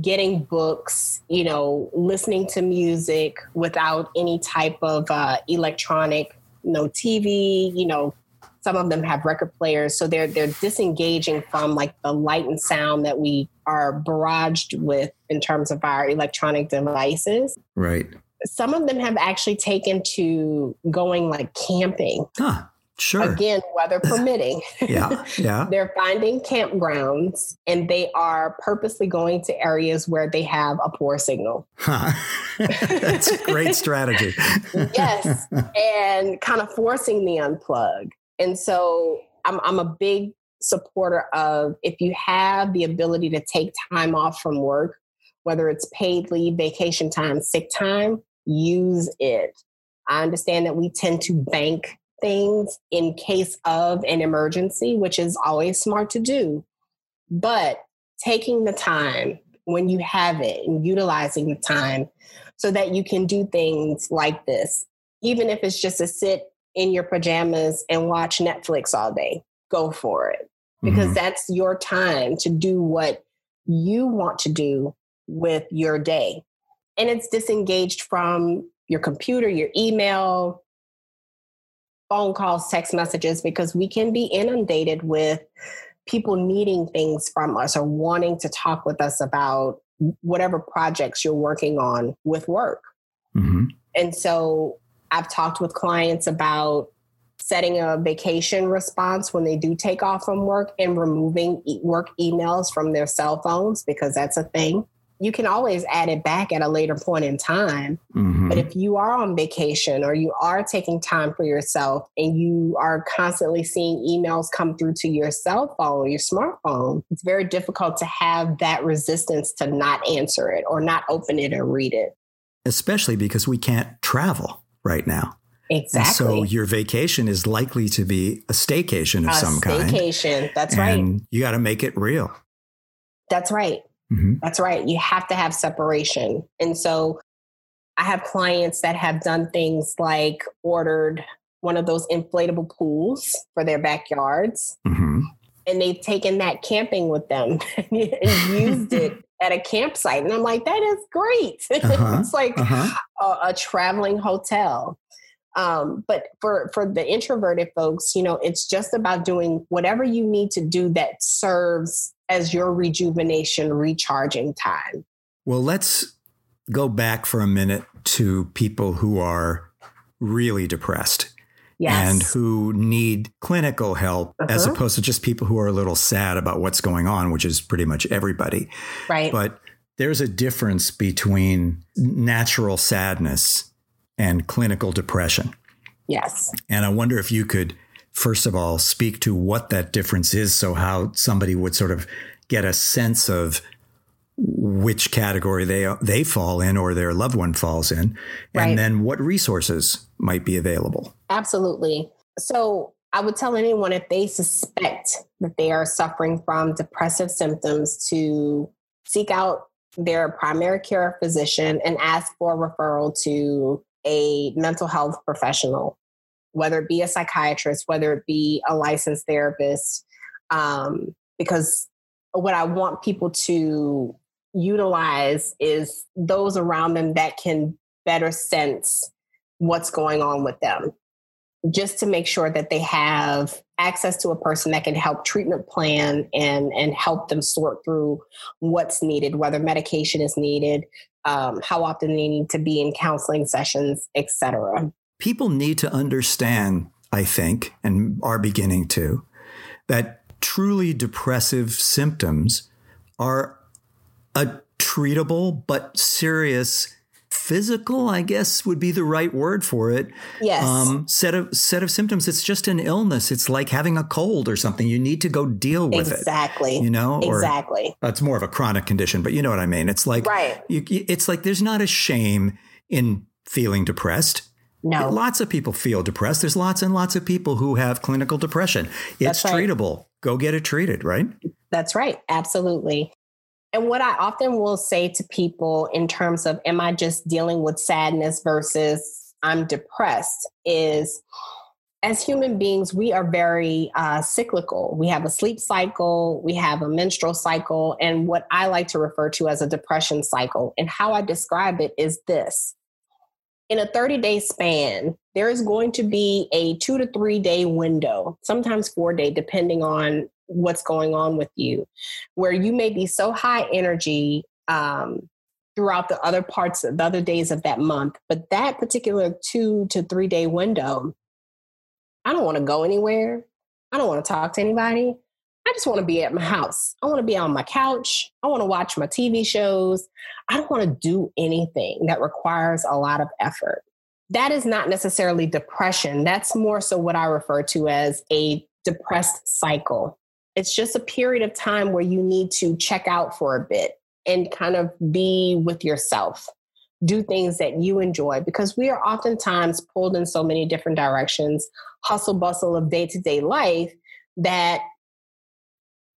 Speaker 1: getting books, you know, listening to music without any type of uh, electronic no TV, you know, some of them have record players. So they're they're disengaging from like the light and sound that we are barraged with in terms of our electronic devices.
Speaker 2: Right.
Speaker 1: Some of them have actually taken to going like camping.
Speaker 2: Huh. Sure.
Speaker 1: Again, weather permitting.
Speaker 2: yeah. Yeah.
Speaker 1: They're finding campgrounds and they are purposely going to areas where they have a poor signal. Huh.
Speaker 2: That's a great strategy.
Speaker 1: yes. And kind of forcing the unplug. And so I'm, I'm a big supporter of if you have the ability to take time off from work, whether it's paid leave, vacation time, sick time, use it. I understand that we tend to bank things in case of an emergency, which is always smart to do. But taking the time when you have it and utilizing the time so that you can do things like this, even if it's just to sit in your pajamas and watch Netflix all day, go for it. Because mm-hmm. that's your time to do what you want to do with your day. And it's disengaged from your computer, your email, phone calls, text messages, because we can be inundated with people needing things from us or wanting to talk with us about whatever projects you're working on with work. Mm-hmm. And so I've talked with clients about setting a vacation response when they do take off from work and removing work emails from their cell phones because that's a thing you can always add it back at a later point in time. Mm-hmm. But if you are on vacation or you are taking time for yourself and you are constantly seeing emails come through to your cell phone, your smartphone, it's very difficult to have that resistance to not answer it or not open it and read it.
Speaker 2: Especially because we can't travel right now.
Speaker 1: Exactly. And
Speaker 2: so your vacation is likely to be a staycation of a some
Speaker 1: staycation. kind. Staycation. That's
Speaker 2: right. You got to make it real.
Speaker 1: That's right. Mm-hmm. That's right. You have to have separation. And so I have clients that have done things like ordered one of those inflatable pools for their backyards. Mm-hmm. And they've taken that camping with them and used it at a campsite. And I'm like, that is great. Uh-huh. it's like uh-huh. a, a, traveling hotel. Um, but for, for the introverted folks, you know, it's just about doing whatever you need to do that serves as your rejuvenation, recharging time.
Speaker 2: Well, let's go back for a minute to people who are really depressed yes. and who need clinical help uh-huh. as opposed to just people who are a little sad about what's going on, which is pretty much everybody.
Speaker 1: Right.
Speaker 2: But there's a difference between natural sadness and clinical depression.
Speaker 1: Yes.
Speaker 2: And I wonder if you could, first of all, speak to what that difference is. So, how somebody would sort of get a sense of which category they they fall in or their loved one falls in right. and then what resources might be available
Speaker 1: absolutely so i would tell anyone if they suspect that they are suffering from depressive symptoms to seek out their primary care physician and ask for a referral to a mental health professional whether it be a psychiatrist whether it be a licensed therapist um, because what I want people to utilize is those around them that can better sense what's going on with them. Just to make sure that they have access to a person that can help treatment plan and and help them sort through what's needed whether medication is needed um, how often they need to be in counseling sessions etc
Speaker 2: people need to understand i think and are beginning to that truly depressive symptoms are a treatable but serious physical i guess would be the right word for it
Speaker 1: yes.
Speaker 2: um, set of set of symptoms. It's just an illness. It's like having a cold or something. You need to go deal with
Speaker 1: exactly. it exactly.
Speaker 2: you know
Speaker 1: exactly.
Speaker 2: or, it's more of a chronic condition but you know what i mean. It's like
Speaker 1: right.
Speaker 2: you, it's like there's not a shame in feeling depressed
Speaker 1: no.
Speaker 2: Lots of people feel depressed. There's lots and lots of people who have clinical depression. It's right. treatable. Go get it treated, right?
Speaker 1: That's right. Absolutely. And what I often will say to people in terms of, am I just dealing with sadness versus I'm depressed is as human beings, we are very uh, cyclical. We have a sleep cycle, we have a menstrual cycle, and what I like to refer to as a depression cycle. And how I describe it is this in a 30 day span, there is going to be a two to three day window, sometimes four day, depending on what's going on with you, where you may be so high energy um, throughout the other parts of the other days of that month. But that particular two to three day window, I don't want to go anywhere. I don't want to talk to anybody. I just want to be at my house. I want to be on my couch. I want to watch my TV shows. I don't want to do anything that requires a lot of effort. That is not necessarily depression. That's more so what I refer to as a depressed cycle. It's just a period of time where you need to check out for a bit and kind of be with yourself. Do things that you enjoy because we are oftentimes pulled in so many different directions, hustle bustle of day to day life that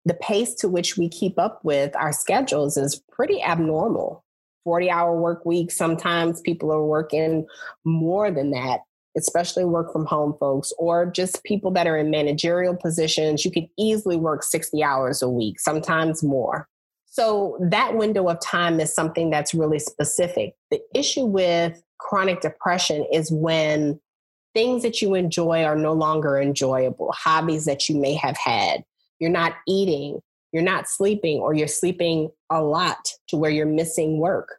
Speaker 1: the pace to which we keep up with our schedules is pretty abnormal. 40 hour work week. Sometimes people are working more than that, especially work from home folks, or just people that are in managerial positions. You could easily work 60 hours a week, sometimes more. So that window of time is something that's really specific. The issue with chronic depression is when things that you enjoy are no longer enjoyable, hobbies that you may have had, you're not eating, you're not sleeping, or you're sleeping a lot to where you're missing work.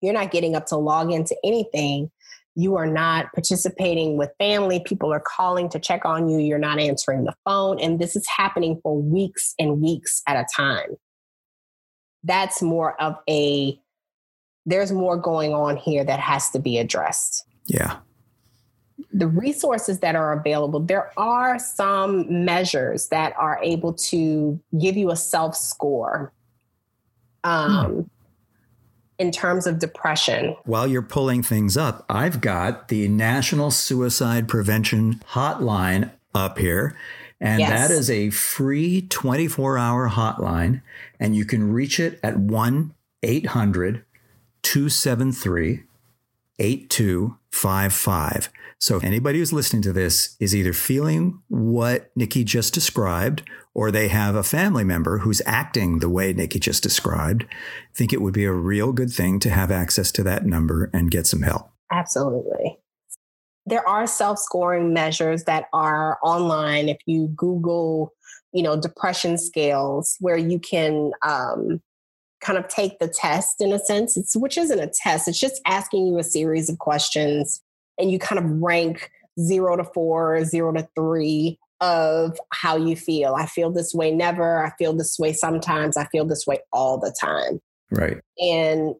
Speaker 1: You're not getting up to log into anything. You are not participating with family. People are calling to check on you. You're not answering the phone. And this is happening for weeks and weeks at a time. That's more of a, there's more going on here that has to be addressed.
Speaker 2: Yeah
Speaker 1: the resources that are available, there are some measures that are able to give you a self score um, hmm. in terms of depression.
Speaker 2: While you're pulling things up, I've got the National Suicide Prevention Hotline up here. And yes. that is a free 24 hour hotline. And you can reach it at 1 800 273 82 855. So if anybody who's listening to this is either feeling what Nikki just described or they have a family member who's acting the way Nikki just described, think it would be a real good thing to have access to that number and get some help.
Speaker 1: Absolutely. There are self-scoring measures that are online if you Google, you know, depression scales where you can um, kind of take the test in a sense, it's, which isn't a test. It's just asking you a series of questions and you kind of rank zero to four, zero to three of how you feel. I feel this way never. I feel this way sometimes. I feel this way all the time.
Speaker 2: Right.
Speaker 1: And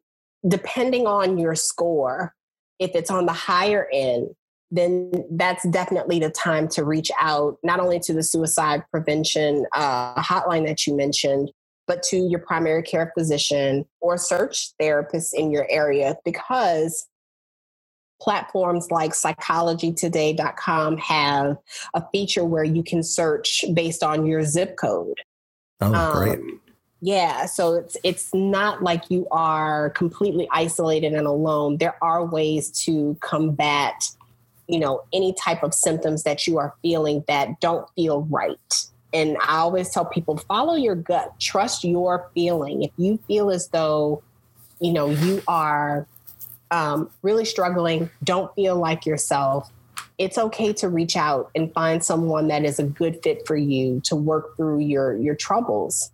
Speaker 1: depending on your score, if it's on the higher end, then that's definitely the time to reach out, not only to the suicide prevention uh, hotline that you mentioned, but to your primary care physician or search therapists in your area because platforms like psychologytoday.com have a feature where you can search based on your zip code.
Speaker 2: Oh, um, great.
Speaker 1: Yeah, so it's it's not like you are completely isolated and alone. There are ways to combat, you know, any type of symptoms that you are feeling that don't feel right. And I always tell people follow your gut, trust your feeling. If you feel as though, you know, you are um, really struggling, don't feel like yourself, it's okay to reach out and find someone that is a good fit for you to work through your your troubles.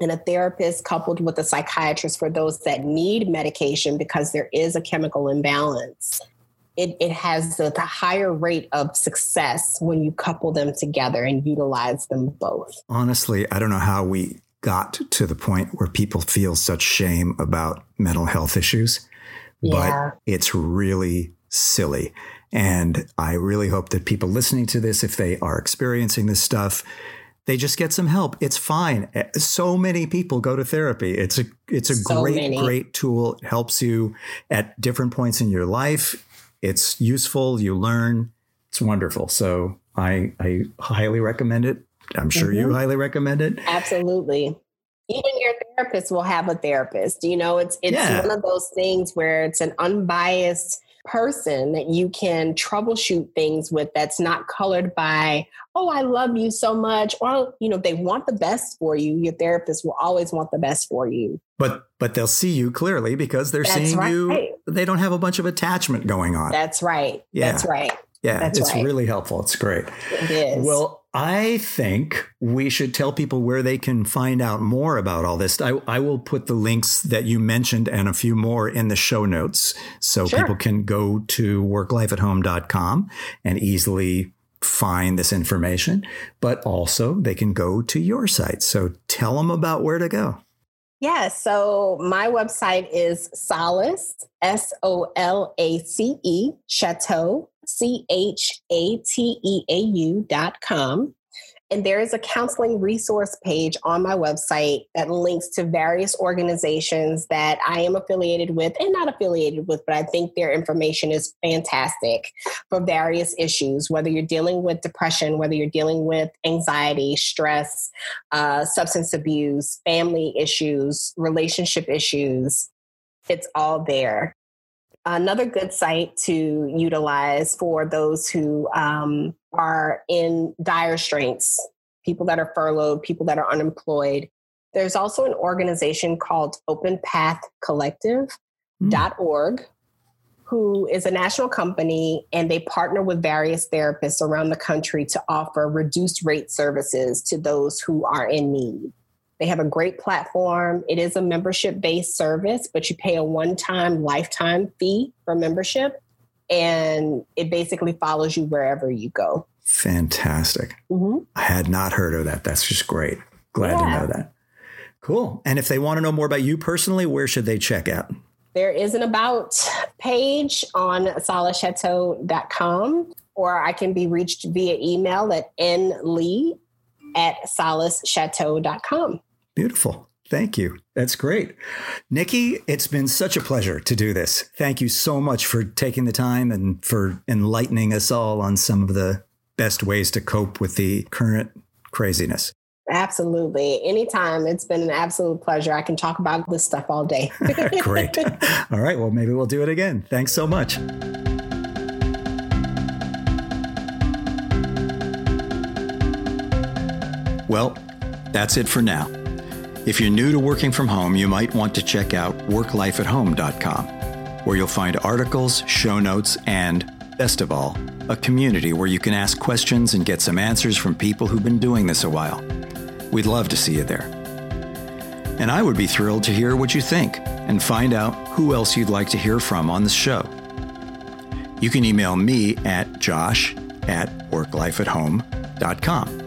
Speaker 1: And a therapist coupled with a psychiatrist for those that need medication because there is a chemical imbalance. It, it has the, the higher rate of success when you couple them together and utilize them both.
Speaker 2: Honestly, I don't know how we got to the point where people feel such shame about mental health issues
Speaker 1: yeah.
Speaker 2: but it's really silly. And I really hope that people listening to this, if they are experiencing this stuff, they just get some help. It's fine. Eh, so many people go to therapy. It's a it's a so great many. great tool. It helps you at different points in your life. It's useful. You learn. It's wonderful. So I I highly recommend it. I'm sure mm-hmm. you highly recommend it.
Speaker 1: Absolutely even your therapist will have a therapist. You know, it's it's yeah. one of those things where it's an unbiased person that you can troubleshoot things with that's not colored by oh i love you so much or you know they want the best for you your therapist will always want the best for you
Speaker 2: but but they'll see you clearly because they're that's seeing right. you they don't have a bunch of attachment going on
Speaker 1: that's right yeah. that's right
Speaker 2: yeah
Speaker 1: that's
Speaker 2: it's
Speaker 1: right.
Speaker 2: really helpful it's great
Speaker 1: it is
Speaker 2: well I think we should tell people where they can find out more about all this. I, I, will put the links that you mentioned and a few more in the show notes so sure. people can go to worklifeathome.com and easily find this information. But also, they can go to your site. So tell them about where to go.
Speaker 1: Yeah, so my website is Solace, S O L A C E, Chateau, C H A T E A U dot com. And there is a counseling resource page on my website that links to various organizations that I am affiliated with and not affiliated with, but I think their information is fantastic for various issues, whether you're dealing with depression, whether you're dealing with anxiety, stress, uh, substance abuse, family issues, relationship issues. It's all there. Another good site to utilize for those who um, are in dire straits, people that are furloughed, people that are unemployed. There's also an organization called Open Path Collective.org, mm. who is a national company and they partner with various therapists around the country to offer reduced rate services to those who are in need. They have a great platform. It is a membership based service, but you pay a one time lifetime fee for membership. And it basically follows you wherever you go.
Speaker 2: Fantastic. Mm-hmm. I had not heard of that. That's just great. Glad yeah. to know that. Cool. And if they want to know more about you personally, where should they check out?
Speaker 1: There is an about page on solacechateau.com, or I can be reached via email at nlee at solacechateau.com.
Speaker 2: Beautiful. Thank you. That's great. Nikki, it's been such a pleasure to do this. Thank you so much for taking the time and for enlightening us all on some of the best ways to cope with the current craziness.
Speaker 1: Absolutely. Anytime. It's been an absolute pleasure. I can talk about this stuff all day.
Speaker 2: Great. All right. Well, maybe we'll do it again. Thanks so much. Well, that's it for now. If you're new to working from home, you might want to check out worklifeathome.com, where you'll find articles, show notes, and, best of all, a community where you can ask questions and get some answers from people who've been doing this a while. We'd love to see you there. And I would be thrilled to hear what you think and find out who else you'd like to hear from on the show. You can email me at josh at worklifeathome.com.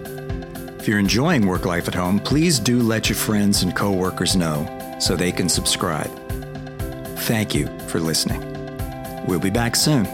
Speaker 2: If you're enjoying Work Life at Home, please do let your friends and coworkers know so they can subscribe. Thank you for listening. We'll be back soon.